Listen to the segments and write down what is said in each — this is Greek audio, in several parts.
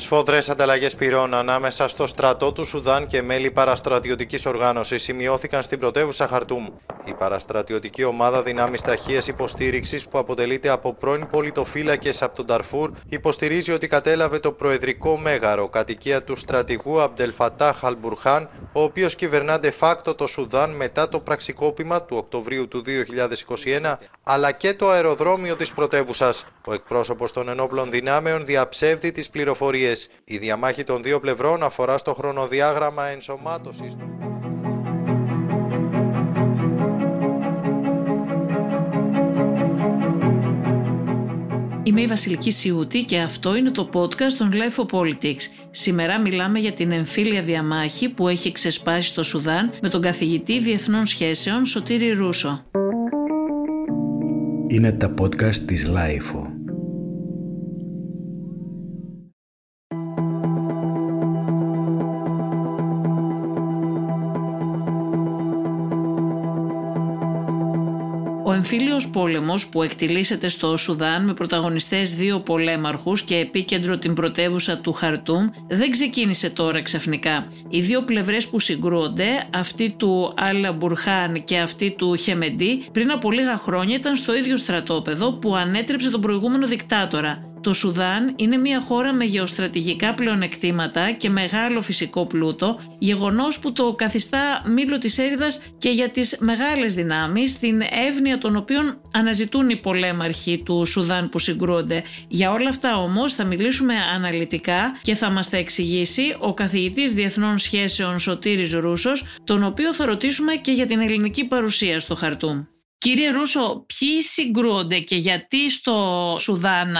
Σφοδρέ ανταλλαγές πυρών ανάμεσα στο στρατό του Σουδάν και μέλη παραστρατιωτικής οργάνωσης σημειώθηκαν στην πρωτεύουσα Χαρτούμ. Η παραστρατιωτική ομάδα δυνάμεις ταχείας υποστήριξης, που αποτελείται από πρώην πολιτοφύλακες από τον Ταρφούρ, υποστηρίζει ότι κατέλαβε το προεδρικό μέγαρο, κατοικία του στρατηγού Αμπτελφατά Χαλμπουρχάν, ο οποίος κυβερνά de facto το Σουδάν μετά το πραξικόπημα του Οκτωβρίου του 2021, αλλά και το αεροδρόμιο της πρωτεύουσας. Ο εκπρόσωπος των ενόπλων δυνάμεων διαψεύδει τις πληροφορίες η διαμάχη των δύο πλευρών αφορά στο χρονοδιάγραμμα ενσωμάτωσης του. Είμαι η Βασιλική Σιούτη και αυτό είναι το podcast των Life of Politics. Σήμερα μιλάμε για την εμφύλια διαμάχη που έχει ξεσπάσει στο Σουδάν με τον καθηγητή Διεθνών Σχέσεων Σωτήρη Ρούσο. Είναι τα podcast της Life Ο εμφύλιος πόλεμος που εκτιλήσεται στο Σουδάν με πρωταγωνιστές δύο πολέμαρχους και επίκεντρο την πρωτεύουσα του Χαρτούμ δεν ξεκίνησε τώρα ξαφνικά. Οι δύο πλευρές που συγκρούονται, αυτή του Αλ Μπουρχάν και αυτή του Χεμεντή, πριν από λίγα χρόνια ήταν στο ίδιο στρατόπεδο που ανέτρεψε τον προηγούμενο δικτάτορα. Το Σουδάν είναι μια χώρα με γεωστρατηγικά πλεονεκτήματα και μεγάλο φυσικό πλούτο, γεγονός που το καθιστά μήλο της έρηδας και για τις μεγάλες δυνάμεις, την εύνοια των οποίων αναζητούν οι πολέμαρχοι του Σουδάν που συγκρούονται. Για όλα αυτά όμως θα μιλήσουμε αναλυτικά και θα μας τα εξηγήσει ο καθηγητής Διεθνών Σχέσεων Σωτήρης Ρούσος, τον οποίο θα ρωτήσουμε και για την ελληνική παρουσία στο Χαρτούμ. Κύριε Ρούσο, ποιοι συγκρούονται και γιατί στο Σουδάν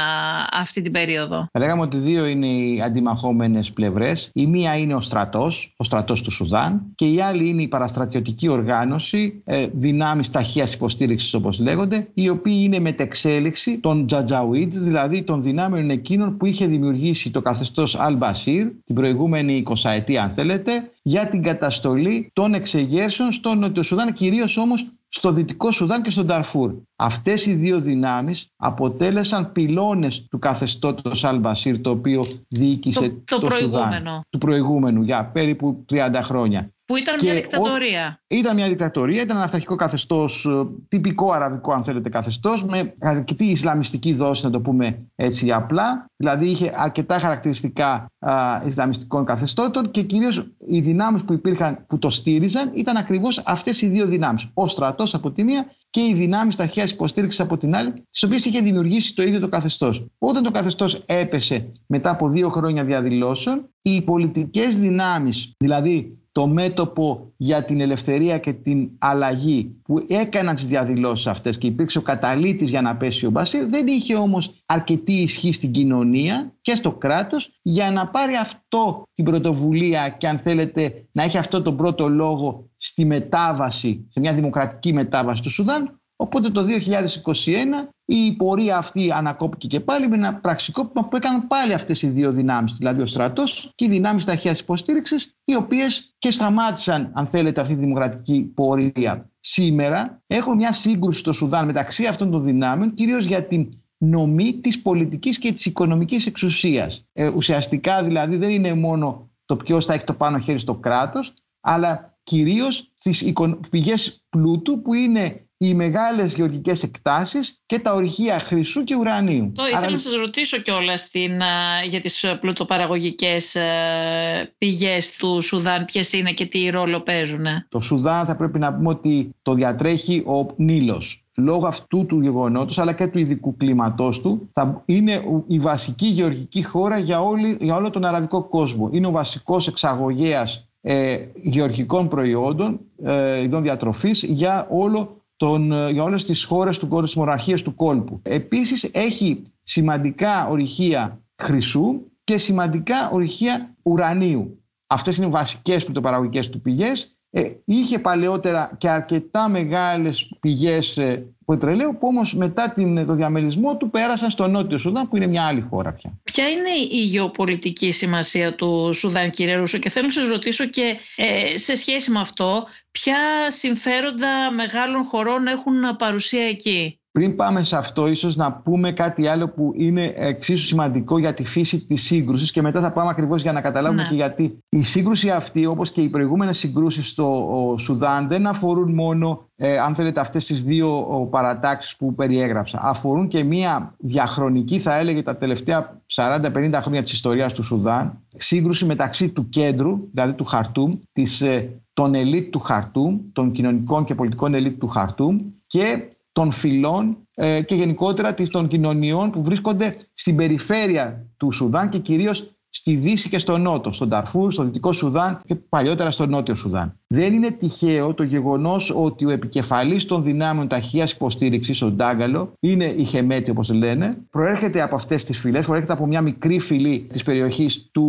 αυτή την περίοδο; Λέγαμε ότι δύο είναι οι αντιμαχόμενες πλευρές. Η μία είναι ο στρατός, ο στρατός του Σουδάν και η άλλη είναι η παραστρατιωτική οργάνωση ε, δυνάμεις ταχείας υποστήριξης όπως λέγονται, οι οποίοι είναι μετεξέλιξη των Τζατζαουίτ, δηλαδή των δυνάμεων εκείνων που είχε δημιουργήσει το καθεστώς Αλ-Μπασίρ την προηγούμενη 20 ετία αν θέλετε, για την καταστολή των εξεγέρσεων στο Νότιο Σουδάν, κυρίως όμως στο Δυτικό Σουδάν και στον Ταρφούρ. Αυτές οι δύο δυνάμεις αποτέλεσαν πυλώνες του καθεστώτος Αλμπασίρ το οποίο διοίκησε το, το, προηγούμενο. του προηγούμενου για περίπου 30 χρόνια. Που ήταν μια δικτατορία. ήταν μια δικτατορία, ήταν ένα αυταρχικό καθεστώς, ε, τυπικό αραβικό, αν θέλετε, καθεστώς, με αρκετή ισλαμιστική δόση, να το πούμε έτσι απλά. Δηλαδή είχε αρκετά χαρακτηριστικά α, ισλαμιστικών καθεστώτων και κυρίως οι δυνάμεις που υπήρχαν, που το στήριζαν, ήταν ακριβώς αυτές οι δύο δυνάμεις. Ο στρατός από τη μία και οι δυνάμεις ταχεία υποστήριξης από την άλλη, τις οποίες είχε δημιουργήσει το ίδιο το καθεστώς. Όταν το καθεστώς έπεσε μετά από δύο χρόνια διαδηλώσεων, οι πολιτικές δυνάμεις, δηλαδή το μέτωπο για την ελευθερία και την αλλαγή που έκαναν τις διαδηλώσεις αυτές και υπήρξε ο καταλήτης για να πέσει ο Μπασίρ δεν είχε όμως αρκετή ισχύ στην κοινωνία και στο κράτος για να πάρει αυτό την πρωτοβουλία και αν θέλετε να έχει αυτό τον πρώτο λόγο στη μετάβαση, σε μια δημοκρατική μετάβαση του Σουδάν Οπότε το 2021 η πορεία αυτή ανακόπηκε και πάλι με ένα πραξικόπημα που έκαναν πάλι αυτές οι δύο δυνάμεις, δηλαδή ο στρατός και οι δυνάμεις ταχείας υποστήριξης, οι οποίες και σταμάτησαν, αν θέλετε, αυτή τη δημοκρατική πορεία. Σήμερα έχουμε μια σύγκρουση στο Σουδάν μεταξύ αυτών των δυνάμεων, κυρίως για την νομή της πολιτικής και της οικονομικής εξουσίας. Ε, ουσιαστικά δηλαδή δεν είναι μόνο το ποιος θα έχει το πάνω χέρι στο κράτος, αλλά κυρίως τις πηγές πλούτου που είναι οι μεγάλες γεωργικές εκτάσεις και τα ορυχεία χρυσού και ουρανίου. Το ήθελα να σας ρωτήσω κιόλας για τις πλουτοπαραγωγικές ε, πηγές του Σουδάν, ποιες είναι και τι ρόλο παίζουν. Το Σουδάν θα πρέπει να πούμε ότι το διατρέχει ο Νείλος. Λόγω αυτού του γεγονότος αλλά και του ειδικού κλίματός του θα είναι η βασική γεωργική χώρα για, όλη, για όλο τον αραβικό κόσμο. Είναι ο βασικός εξαγωγέας ε, γεωργικών προϊόντων, ε, ειδών διατροφής για όλο τον, ε, για όλες τις χώρες του κόλπου, τις μοναρχίες του κόλπου. Επίσης έχει σημαντικά ορυχεία χρυσού και σημαντικά ορυχεία ουρανίου. Αυτές είναι οι βασικές πρωτοπαραγωγικές του πηγές ε, είχε παλαιότερα και αρκετά μεγάλες πηγές ε, πετρελαίου που όμως μετά την, το διαμελισμό του πέρασαν στο Νότιο Σουδάν που είναι μια άλλη χώρα πια. Ποια είναι η γεωπολιτική σημασία του Σουδάν κύριε Ρούσο και θέλω να σας ρωτήσω και ε, σε σχέση με αυτό ποια συμφέροντα μεγάλων χωρών έχουν παρουσία εκεί; Πριν πάμε σε αυτό, ίσως να πούμε κάτι άλλο που είναι εξίσου σημαντικό για τη φύση της σύγκρουσης και μετά θα πάμε ακριβώς για να καταλάβουμε ναι. και γιατί. Η σύγκρουση αυτή, όπως και οι προηγούμενες συγκρούσεις στο Σουδάν, δεν αφορούν μόνο, ε, αν θέλετε, αυτές τις δύο παρατάξεις που περιέγραψα. Αφορούν και μία διαχρονική, θα έλεγε, τα τελευταία 40-50 χρόνια της ιστορίας του Σουδάν, σύγκρουση μεταξύ του κέντρου, δηλαδή του Χαρτούμ, της, ε, των ελίτ του Χαρτούμ, των κοινωνικών και πολιτικών ελίτ του Χαρτούμ και των φυλών ε, και γενικότερα των κοινωνιών που βρίσκονται στην περιφέρεια του Σουδάν και κυρίως στη Δύση και στο Νότο, στον Ταρφούρ, στο Δυτικό Σουδάν και παλιότερα στο Νότιο Σουδάν. Δεν είναι τυχαίο το γεγονός ότι ο επικεφαλής των δυνάμεων ταχείας υποστήριξης, ο Ντάγκαλο, είναι η Χεμέτη όπως λένε, προέρχεται από αυτές τις φυλές, προέρχεται από μια μικρή φυλή της περιοχής του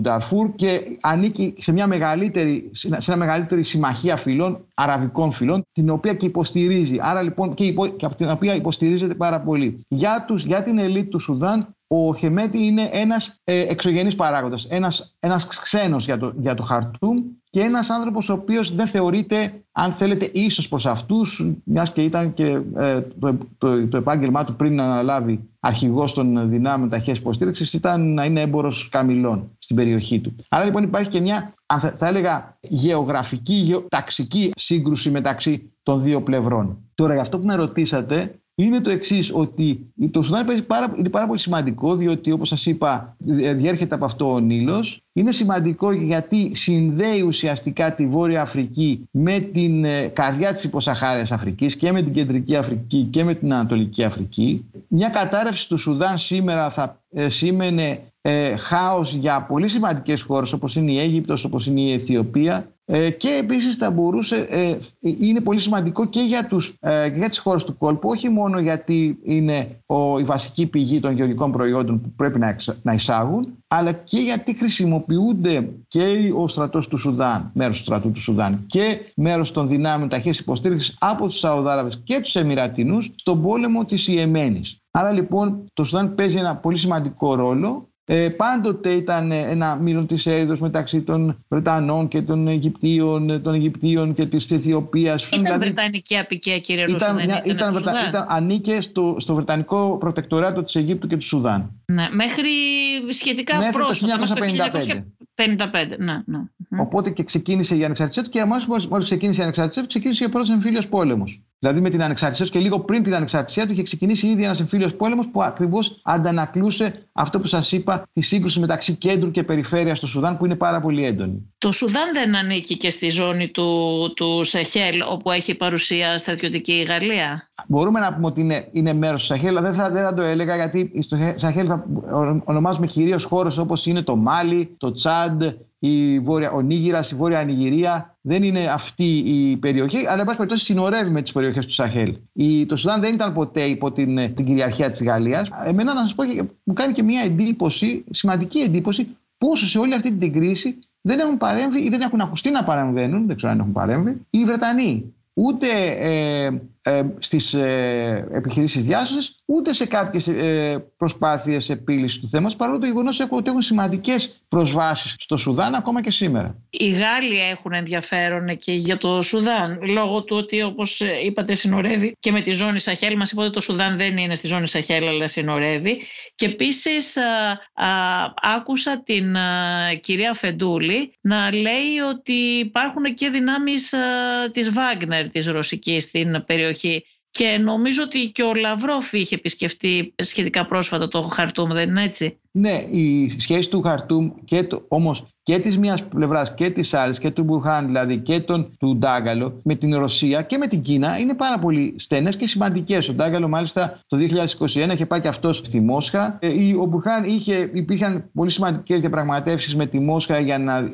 Νταρφούρ και ανήκει σε μια μεγαλύτερη, σε μια μεγαλύτερη συμμαχία φυλών, αραβικών φυλών, την οποία και υποστηρίζει. Άρα λοιπόν και, υπο, και από την οποία υποστηρίζεται πάρα πολύ. Για, τους, για την ελίτ του Σουδάν ο Χεμέτη είναι ένας ε, εξωγενής παράγοντας, ένας, ένας ξένος για το, για το Χαρτούμ και ένας άνθρωπος ο οποίος δεν θεωρείται, αν θέλετε, ίσως προς αυτούς, μιας και ήταν και ε, το, το, το, επάγγελμά του πριν να αναλάβει αρχηγός των δυνάμεων ταχείας υποστήριξης ήταν να είναι έμπορος καμιλών στην περιοχή του. Άρα λοιπόν υπάρχει και μια, αν θα, θα έλεγα, γεωγραφική, γεωταξική σύγκρουση μεταξύ των δύο πλευρών. Τώρα, για αυτό που με ρωτήσατε, είναι το εξής, ότι το Σουδάν πάρα, είναι πάρα πολύ σημαντικό, διότι όπως σας είπα, διέρχεται από αυτό ο Νείλο. Είναι σημαντικό γιατί συνδέει ουσιαστικά τη Βόρεια Αφρική με την ε, καρδιά της υποσαχάρια Αφρικής και με την Κεντρική Αφρική και με την Ανατολική Αφρική. Μια κατάρρευση του Σουδάν σήμερα θα ε, σήμαινε ε, χάος για πολύ σημαντικές χώρες όπως είναι η Αίγυπτος, όπως είναι η Αιθιοπία ε, και επίσης θα μπορούσε, ε, είναι πολύ σημαντικό και για, τους, ε, για τις χώρες του κόλπου, όχι μόνο γιατί είναι ο, η βασική πηγή των γεωργικών προϊόντων που πρέπει να, να εισάγουν, αλλά και γιατί χρησιμοποιούνται και ο στρατός του Σουδάν, μέρος του στρατού του Σουδάν και μέρος των δυνάμεων ταχύς υποστήριξης από τους Σαουδάραβες και τους Εμμυρατινούς στον πόλεμο της Ιεμένης. Άρα λοιπόν το Σουδάν παίζει ένα πολύ σημαντικό ρόλο ε, πάντοτε ήταν ένα μήλον της έρηδος μεταξύ των Βρετανών και των Αιγυπτίων, των Αιγυπτίων και της Αιθιοπίας. Ήταν δηλαδή, Βρετανική απικία κύριε Ρώσο, ήταν, ήταν, ήταν, ήταν, ανήκε στο, στο Βρετανικό προτεκτοράτο της Αιγύπτου και του Σουδάν. Ναι, μέχρι σχετικά μέχρι πρόσφατα. Μέχρι το 1955. Ναι, ναι. Οπότε και ξεκίνησε η ανεξαρτησία του και αμέσω μόλι ξεκίνησε η ανεξαρτησία του, ξεκίνησε ο πρώτος εμφύλιος πόλεμος. Δηλαδή με την ανεξαρτησία τους και λίγο πριν την ανεξαρτησία του είχε ξεκινήσει ήδη ένας εμφύλιος πόλεμος που ακριβώς αντανακλούσε αυτό που σας είπα, τη σύγκρουση μεταξύ κέντρου και περιφέρειας στο Σουδάν που είναι πάρα πολύ έντονη. Το Σουδάν δεν ανήκει και στη ζώνη του, του Σαχέλ όπου έχει παρουσία στρατιωτική η Γαλλία; Μπορούμε να πούμε ότι είναι, είναι μέρος του Σαχέλ, αλλά δεν θα, δεν θα το έλεγα γιατί στο Σαχέλ θα ονομάζουμε κυρίως χώρες όπως είναι το Μάλι, το Τσάντ, η Βόρεια, ο Νίγηρας, η Βόρεια Νιγηρία. Δεν είναι αυτή η περιοχή, αλλά εν πάση περιπτώσει συνορεύει με τις περιοχές του Σαχέλ. Η, το Σουδάν δεν ήταν ποτέ υπό την, την κυριαρχία της Γαλλίας. Εμένα, να σας πω, μου κάνει και μια εντύπωση, σημαντική εντύπωση, πόσο σε όλη αυτή την κρίση δεν έχουν παρέμβει ή δεν έχουν ακουστεί να παρεμβαίνουν, δεν ξέρω αν έχουν παρέμβει, οι Βρετανοί. Ούτε ε, ε, στις ε, επιχειρήσεις διάσωσης, ούτε σε κάποιες ε, προσπάθειες επίλυσης του θέματος, παρόλο το γεγονός ότι έχουν σημαντικές προσβάσεις στο Σουδάν ακόμα και σήμερα. Οι Γάλλοι έχουν ενδιαφέρον και για το Σουδάν, λόγω του ότι όπως ε, είπατε συνορεύει και με τη ζώνη Σαχέλ, μας είπατε ότι το Σουδάν δεν είναι στη ζώνη Σαχέλ αλλά συνορεύει. Και επίσης άκουσα την κυρία Φεντούλη να λέει ότι υπάρχουν και δυνάμεις της Βάγνερ της Ρωσικής στην περιοχή και νομίζω ότι και ο Λαυρόφ είχε επισκεφτεί σχετικά πρόσφατα το Χαρτούμ, δεν είναι έτσι; Ναι, η σχέση του Χαρτούμ και το, όμως και της μίας πλευράς και της άλλης και του Μπουρχάν δηλαδή και τον, του Ντάγκαλο με την Ρωσία και με την Κίνα είναι πάρα πολύ στενές και σημαντικές. Ο Ντάγκαλο μάλιστα το 2021 είχε πάει και αυτός στη Μόσχα. Ε, ο Μπουρχάν είχε, υπήρχαν πολύ σημαντικές διαπραγματεύσεις με τη Μόσχα για να,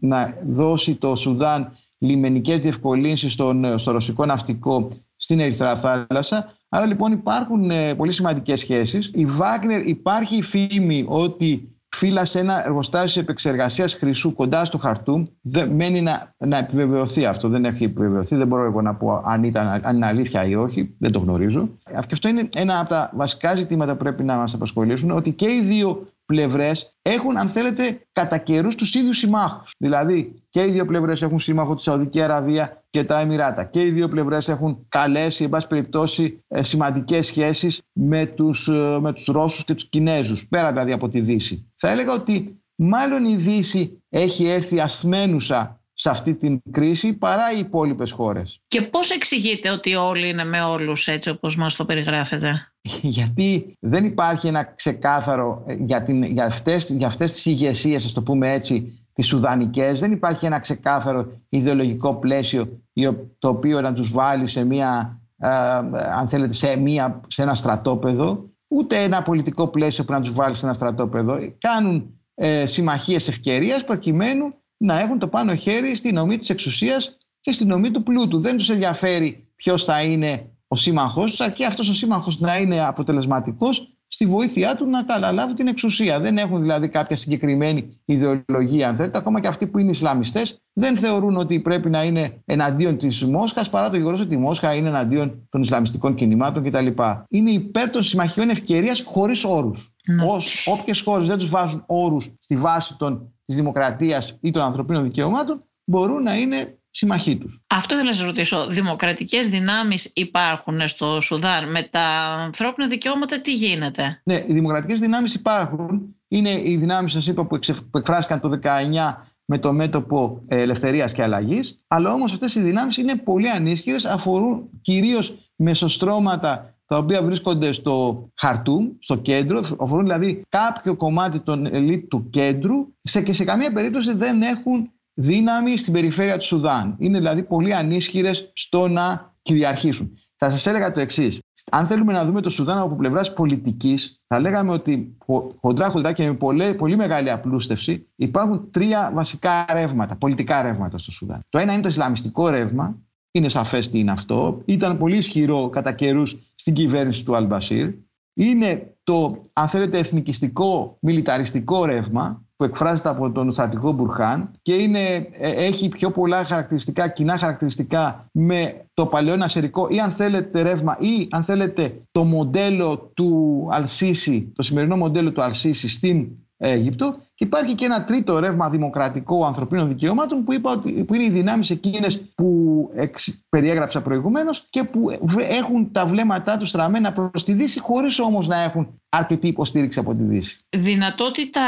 να δώσει το Σουδάν λιμενικές διευκολύνσεις στον, στο ρωσικό ναυτικό στην Ερυθρά Θάλασσα. Άρα λοιπόν υπάρχουν ε, πολύ σημαντικές σχέσεις. Η Βάγνερ υπάρχει η φήμη ότι φύλασε ένα εργοστάσιο επεξεργασίας χρυσού κοντά στο Χαρτούμ. Δεν, μένει να, να επιβεβαιωθεί αυτό. Δεν έχει επιβεβαιωθεί. Δεν μπορώ εγώ να πω αν, ήταν, αν είναι αλήθεια ή όχι. Δεν το γνωρίζω. Και αυτό είναι ένα από τα βασικά ζητήματα που πρέπει να μας απασχολήσουν. Ότι και οι δύο πλευρές έχουν, αν θέλετε, κατά καιρούς τους ίδιους συμμάχους. Δηλαδή, και οι δύο πλευρές έχουν σύμμαχο τη Σαουδική Αραβία και τα Εμμυράτα. Και οι δύο πλευρές έχουν καλέσει, εν πάση περιπτώσει, ε, σημαντικές σχέσεις με τους ε, με τους Ρώσους και τους Κινέζους, πέρα δηλαδή από τη Δύση. Θα έλεγα ότι μάλλον η Δύση έχει έρθει ασθμένουσα σε αυτή την κρίση παρά οι υπόλοιπες χώρες. Και πώς εξηγείτε ότι όλοι είναι με όλους έτσι όπως μας το περιγράφετε; Γιατί δεν υπάρχει ένα ξεκάθαρο ε, για, την, για, αυτές, για αυτές τις ηγεσίες, ας το πούμε έτσι, τις Σουδανικές, δεν υπάρχει ένα ξεκάθαρο ιδεολογικό πλαίσιο το οποίο να τους βάλει σε μια, ε, αν θέλετε, σε, μια, σε ένα στρατόπεδο, ούτε ένα πολιτικό πλαίσιο που να τους βάλει σε ένα στρατόπεδο. Κάνουν ε, συμμαχίες ευκαιρίας προκειμένου να έχουν το πάνω χέρι στη νομή της εξουσίας και στη νομή του πλούτου. Δεν τους ενδιαφέρει ποιος θα είναι ο σύμμαχός τους, αρκεί αυτός ο σύμμαχος να είναι αποτελεσματικός στη βοήθειά του να καταλάβει την εξουσία. Δεν έχουν δηλαδή κάποια συγκεκριμένη ιδεολογία, αν θέλετε. Ακόμα και αυτοί που είναι Ισλαμιστές δεν θεωρούν ότι πρέπει να είναι εναντίον της Μόσχας, παρά το γεγονός ότι η Μόσχα είναι εναντίον των Ισλαμιστικών κινημάτων κτλ. Είναι υπέρ των συμμαχιών ευκαιρίας χωρίς όρους. Ναι. Όποιες χώρες δεν τους βάζουν όρους στη βάση της δημοκρατίας ή των ανθρωπίνων δικαιωμάτων, μπορούν να είναι συμμαχοί τους. Αυτό ήθελα να σα ρωτήσω. Δημοκρατικές δυνάμεις υπάρχουν στο Σουδάν. Με τα ανθρώπινα δικαιώματα τι γίνεται; Ναι, οι δημοκρατικές δυνάμεις υπάρχουν. Είναι οι δυνάμεις, σας είπα, που, εκφράστηκαν το 19 με το μέτωπο ελευθερίας και αλλαγής. Αλλά όμως αυτές οι δυνάμεις είναι πολύ ανίσχυρες, αφορούν κυρίως μεσοστρώματα τα οποία βρίσκονται στο Χαρτούμ, στο κέντρο, αφορούν δηλαδή κάποιο κομμάτι των ελίτ του κέντρου σε, και σε καμία περίπτωση δεν έχουν δύναμη στην περιφέρεια του Σουδάν. Είναι δηλαδή πολύ ανίσχυρες στο να κυριαρχήσουν. Θα σας έλεγα το εξής. Αν θέλουμε να δούμε το Σουδάν από πλευράς πολιτικής, θα λέγαμε ότι χοντρά χοντρά και με πολύ, πολύ μεγάλη απλούστευση υπάρχουν τρία βασικά ρεύματα, πολιτικά ρεύματα στο Σουδάν. Το ένα είναι το Ισλαμιστικό ρεύμα, είναι σαφές τι είναι αυτό. Ήταν πολύ ισχυρό κατά καιρούς στην κυβέρνηση του Αλμπασίρ. Είναι το, αν θέλετε, εθνικιστικό, μιλιταριστικό ρεύμα, που εκφράζεται από τον στρατηγό Μπουρχάν και είναι, ε, έχει πιο πολλά χαρακτηριστικά, κοινά χαρακτηριστικά με το παλαιό νασερικό ή αν θέλετε ρεύμα ή αν θέλετε το μοντέλο του Αλσίση, το σημερινό μοντέλο του Αλσίση στην Αίγυπτο και υπάρχει και ένα τρίτο ρεύμα δημοκρατικό ανθρωπίνων δικαιωμάτων που, είπα ότι, που είναι οι δυνάμεις εκείνες που εξ, περιέγραψα προηγουμένως και που έχουν τα βλέμματά τους στραμμένα προς τη Δύση, χωρίς όμως να έχουν αρκετή υποστήριξη από τη Δύση. Δυνατότητα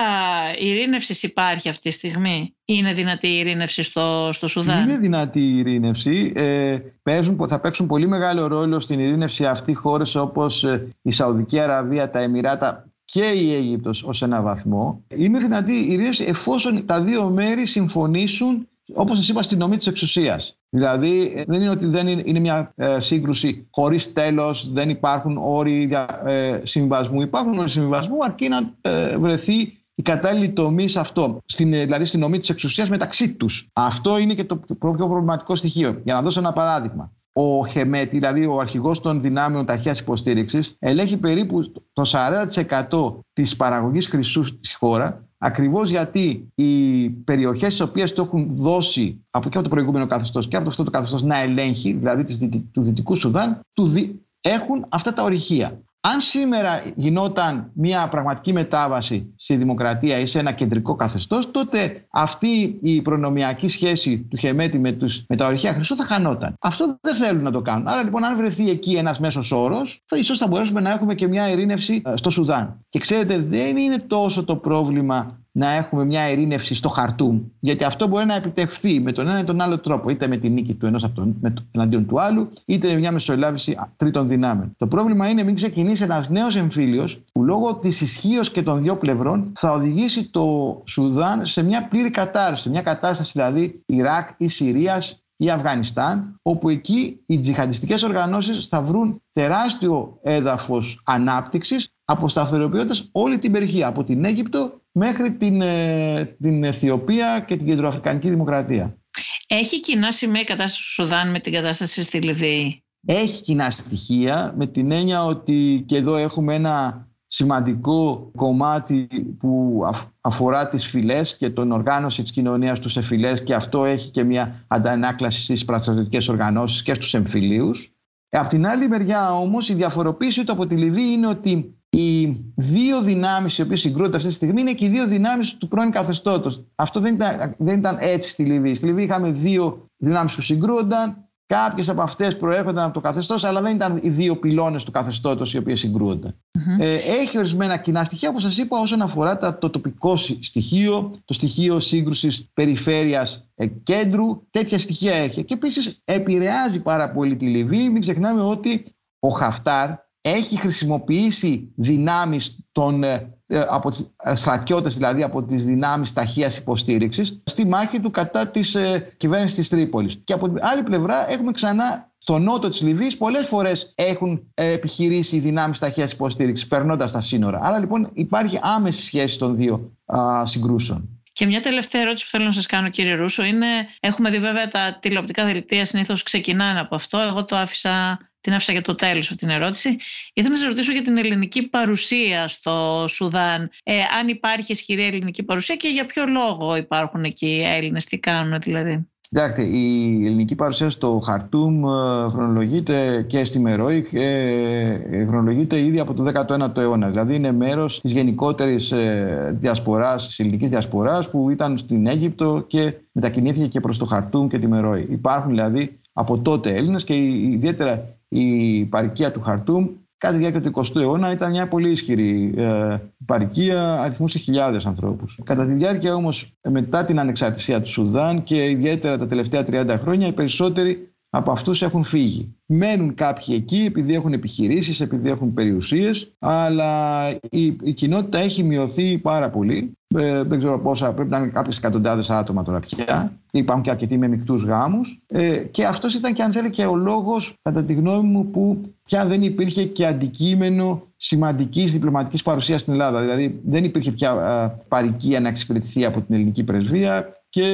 ειρήνευσης υπάρχει αυτή τη στιγμή; Είναι δυνατή η ειρήνευση στο, στο Σουδάν; Είναι δυνατή η ειρήνευση. Ε, παίζουν, θα παίξουν πολύ μεγάλο ρόλο στην ειρήνευση αυτή χώρες όπως ε, η Σαουδική Αραβία, τα Εμμυράτα και η Αίγυπτος ως ένα βαθμό, είναι δυνατή η ειρήνευση εφόσον τα δύο μέρη συμφωνήσουν, όπως σας είπα, στην νομή της εξουσίας. Δηλαδή δεν είναι ότι δεν είναι, μια ε, σύγκρουση χωρίς τέλος, δεν υπάρχουν όροι ε, συμβασμού. Υπάρχουν όροι συμβασμού αρκεί να ε, βρεθεί η κατάλληλη τομή σε αυτό, στην, δηλαδή στην νομή της εξουσίας μεταξύ τους. Αυτό είναι και το πιο προβληματικό στοιχείο. Για να δώσω ένα παράδειγμα ο Χεμέτη, δηλαδή ο αρχηγός των δυνάμεων ταχείας υποστήριξης, ελέγχει περίπου το 40% της παραγωγής χρυσού στη χώρα, ακριβώς γιατί οι περιοχές στις οποίες το έχουν δώσει από και από το προηγούμενο καθεστώς και από αυτό το καθεστώς να ελέγχει, δηλαδή του Δυτικού Σουδάν, του έχουν αυτά τα ορυχεία. Αν σήμερα γινόταν μια πραγματική μετάβαση στη δημοκρατία ή σε ένα κεντρικό καθεστώς, τότε αυτή η προνομιακή σχέση του Χεμέτη με, τους, με τα ορυχεία Χρυσού θα χανόταν. Αυτό δεν θέλουν να το κάνουν. Άρα λοιπόν, αν βρεθεί εκεί ένας μέσος όρος, θα ίσως θα μπορέσουμε να έχουμε και μια ειρήνευση ε, στο Σουδάν. Και ξέρετε, δεν είναι τόσο το πρόβλημα να έχουμε μια ειρήνευση στο Χαρτούμ. Γιατί αυτό μπορεί να επιτευχθεί με τον ένα ή τον άλλο τρόπο, είτε με τη νίκη του ενός εναντίον του άλλου, είτε με μια μεσολάβηση τρίτων δυνάμεων. Το πρόβλημα είναι μην ξεκινήσει ένας νέος εμφύλιος που λόγω της ισχύως και των δύο πλευρών θα οδηγήσει το Σουδάν σε μια πλήρη κατάρρευση. Μια κατάσταση δηλαδή Ιράκ ή Συρία ή Αφγανιστάν, όπου εκεί οι τζιχαντιστικές οργανώσεις θα βρουν τεράστιο έδαφος ανάπτυξης, αποσταθεροποιώντας όλη την περιοχή, από την Αίγυπτο μέχρι την, ε, την Αιθιοπία και την Κεντροαφρικανική Δημοκρατία. Έχει κοινά σημαία η κατάσταση του Σουδάν με την κατάσταση στη Λιβύη; Έχει κοινά στοιχεία με την έννοια ότι και εδώ έχουμε ένα σημαντικό κομμάτι που αφορά τις φυλές και τον οργάνωση της κοινωνίας τους σε φυλές και αυτό έχει και μια αντανάκλαση στις πραστατικές οργανώσεις και στους εμφυλίους. Από την άλλη μεριά όμως η διαφοροποίηση του από τη Λιβύη είναι ότι η ότι δύο δυνάμεις οι οποίες συγκρούονται αυτή τη στιγμή είναι και οι δύο δυνάμεις του πρώην καθεστώτος. Αυτό δεν ήταν, δεν ήταν έτσι στη Λιβύη. Στη Λιβύη είχαμε δύο δυνάμεις που συγκρούονταν, Κάποιες από αυτές προέρχονταν από το καθεστώς, αλλά δεν ήταν οι δύο πυλώνες του καθεστώτος οι οποίες Ε, έχει ορισμένα κοινά στοιχεία, όπως σας είπα, όσον αφορά το τοπικό στοιχείο, το στοιχείο σύγκρουσης περιφέρειας ε, κέντρου. Τέτοια στοιχεία έχει. Και επίσης επηρεάζει πάρα πολύ τη Λιβύη. Μην ξεχνάμε ότι ο Χαφτάρ έχει χρησιμοποιήσει δυνάμεις των, ε, ε, από τις ε, στρατιώτες, δηλαδή από τις δυνάμεις ταχείας υποστήριξης, στη μάχη του κατά της ε, κυβέρνησης της Τρίπολης. Και από την άλλη πλευρά έχουμε ξανά στο νότο της Λιβύης πολλές φορές έχουν επιχειρήσει οι δυνάμεις ταχείας υποστήριξης περνώντας τα σύνορα. Άρα λοιπόν υπάρχει άμεση σχέση των δύο α, συγκρούσεων. Και μια τελευταία ερώτηση που θέλω να σας κάνω, κύριε Ρούσο, είναι: Έχουμε δει βέβαια τα τηλεοπτικά δελτία συνήθως ξεκινάνε από αυτό. Εγώ το άφησα την άφησα για το τέλος αυτή την ερώτηση. Ήθελα να σας ρωτήσω για την ελληνική παρουσία στο Σουδάν. Ε, αν υπάρχει ισχυρή ελληνική παρουσία και για ποιο λόγο υπάρχουν εκεί οι Έλληνες, τι κάνουν δηλαδή; Κοιτάξτε, η ελληνική παρουσία στο Χαρτούμ ε, χρονολογείται και στη Μερόη, ε, χρονολογείται ήδη από το 19ο αιώνα. Δηλαδή είναι μέρος της γενικότερης ε, διασποράς, της ελληνικής διασποράς που ήταν στην Αίγυπτο και μετακινήθηκε και προς το Χαρτούμ και τη Μερόη. Υπάρχουν δηλαδή από τότε Έλληνες και ιδιαίτερα η παροικία του Χαρτούμ κατά τη διάρκεια του 20ου αιώνα ήταν μια πολύ ισχυρή ε, παροικία, αριθμούσε χιλιάδες ανθρώπους. Κατά τη διάρκεια όμως μετά την ανεξαρτησία του Σουδάν και ιδιαίτερα τα τελευταία 30 χρόνια οι περισσότεροι από αυτούς έχουν φύγει. Μένουν κάποιοι εκεί επειδή έχουν επιχειρήσεις, επειδή έχουν περιουσίες, αλλά η, η κοινότητα έχει μειωθεί πάρα πολύ. Ε, δεν ξέρω πόσα, πρέπει να είναι κάποιες εκατοντάδες άτομα τώρα πια. Υπάρχουν και αρκετοί με μεικτούς γάμους. Ε, και αυτός ήταν και αν θέλει και ο λόγος, κατά τη γνώμη μου, που πια δεν υπήρχε και αντικείμενο σημαντικής διπλωματικής παρουσίας στην Ελλάδα. Δηλαδή δεν υπήρχε πια ε, παροικία να εξυπηρετηθεί από την ελληνική πρεσβεία και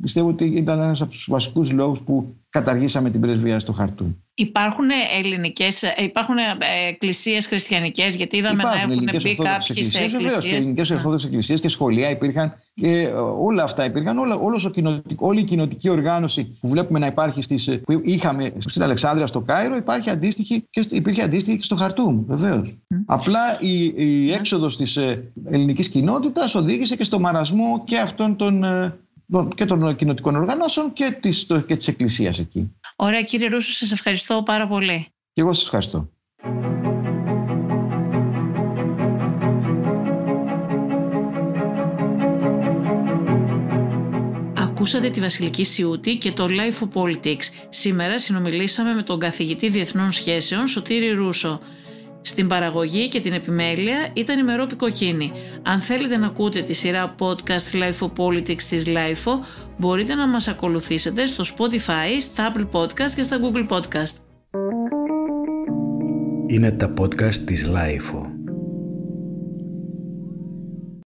πιστεύω ότι ήταν ένας από τους βασικούς λόγους που καταργήσαμε την πρεσβεία στο Χαρτούμ. Υπάρχουν ελληνικές, ε, υπάρχουν ε, εκκλησίες χριστιανικές, γιατί είδαμε υπάρχουν να έχουν μπει κάποιες εκκλησίες. Βεβαίως, και ελληνικές ορθόδοξες εκκλησίες και σχολεία υπήρχαν. Και όλα αυτά υπήρχαν. Όλα, όλος ο όλη η κοινοτική οργάνωση που βλέπουμε να υπάρχει στις, που είχαμε στην Αλεξάνδρεια στο Κάιρο υπάρχει αντίστοιχη και υπήρχε αντίστοιχη και στο Χαρτούμ, βεβαίως. Απλά η, η έξοδος της ε, ελληνικής κοινότητας οδήγησε και στο μαρασμό και αυτών των και των κοινωτικών οργανώσεων και της, και της Εκκλησίας εκεί. Ωραία κύριε Ρούσου, σας ευχαριστώ πάρα πολύ. Και εγώ σας ευχαριστώ. Ακούσατε τη Βασιλική Σιούτη και το Life of Politics. Σήμερα συνομιλήσαμε με τον καθηγητή Διεθνών Σχέσεων Σωτήρη Ρούσο. Στην παραγωγή και την επιμέλεια ήταν η Μερόπη Κοκκίνη. Αν θέλετε να ακούτε τη σειρά podcast Life of Politics της Life μπορείτε να μας ακολουθήσετε στο Spotify, στα Apple Podcast και στα Google Podcast. Είναι τα podcast της Life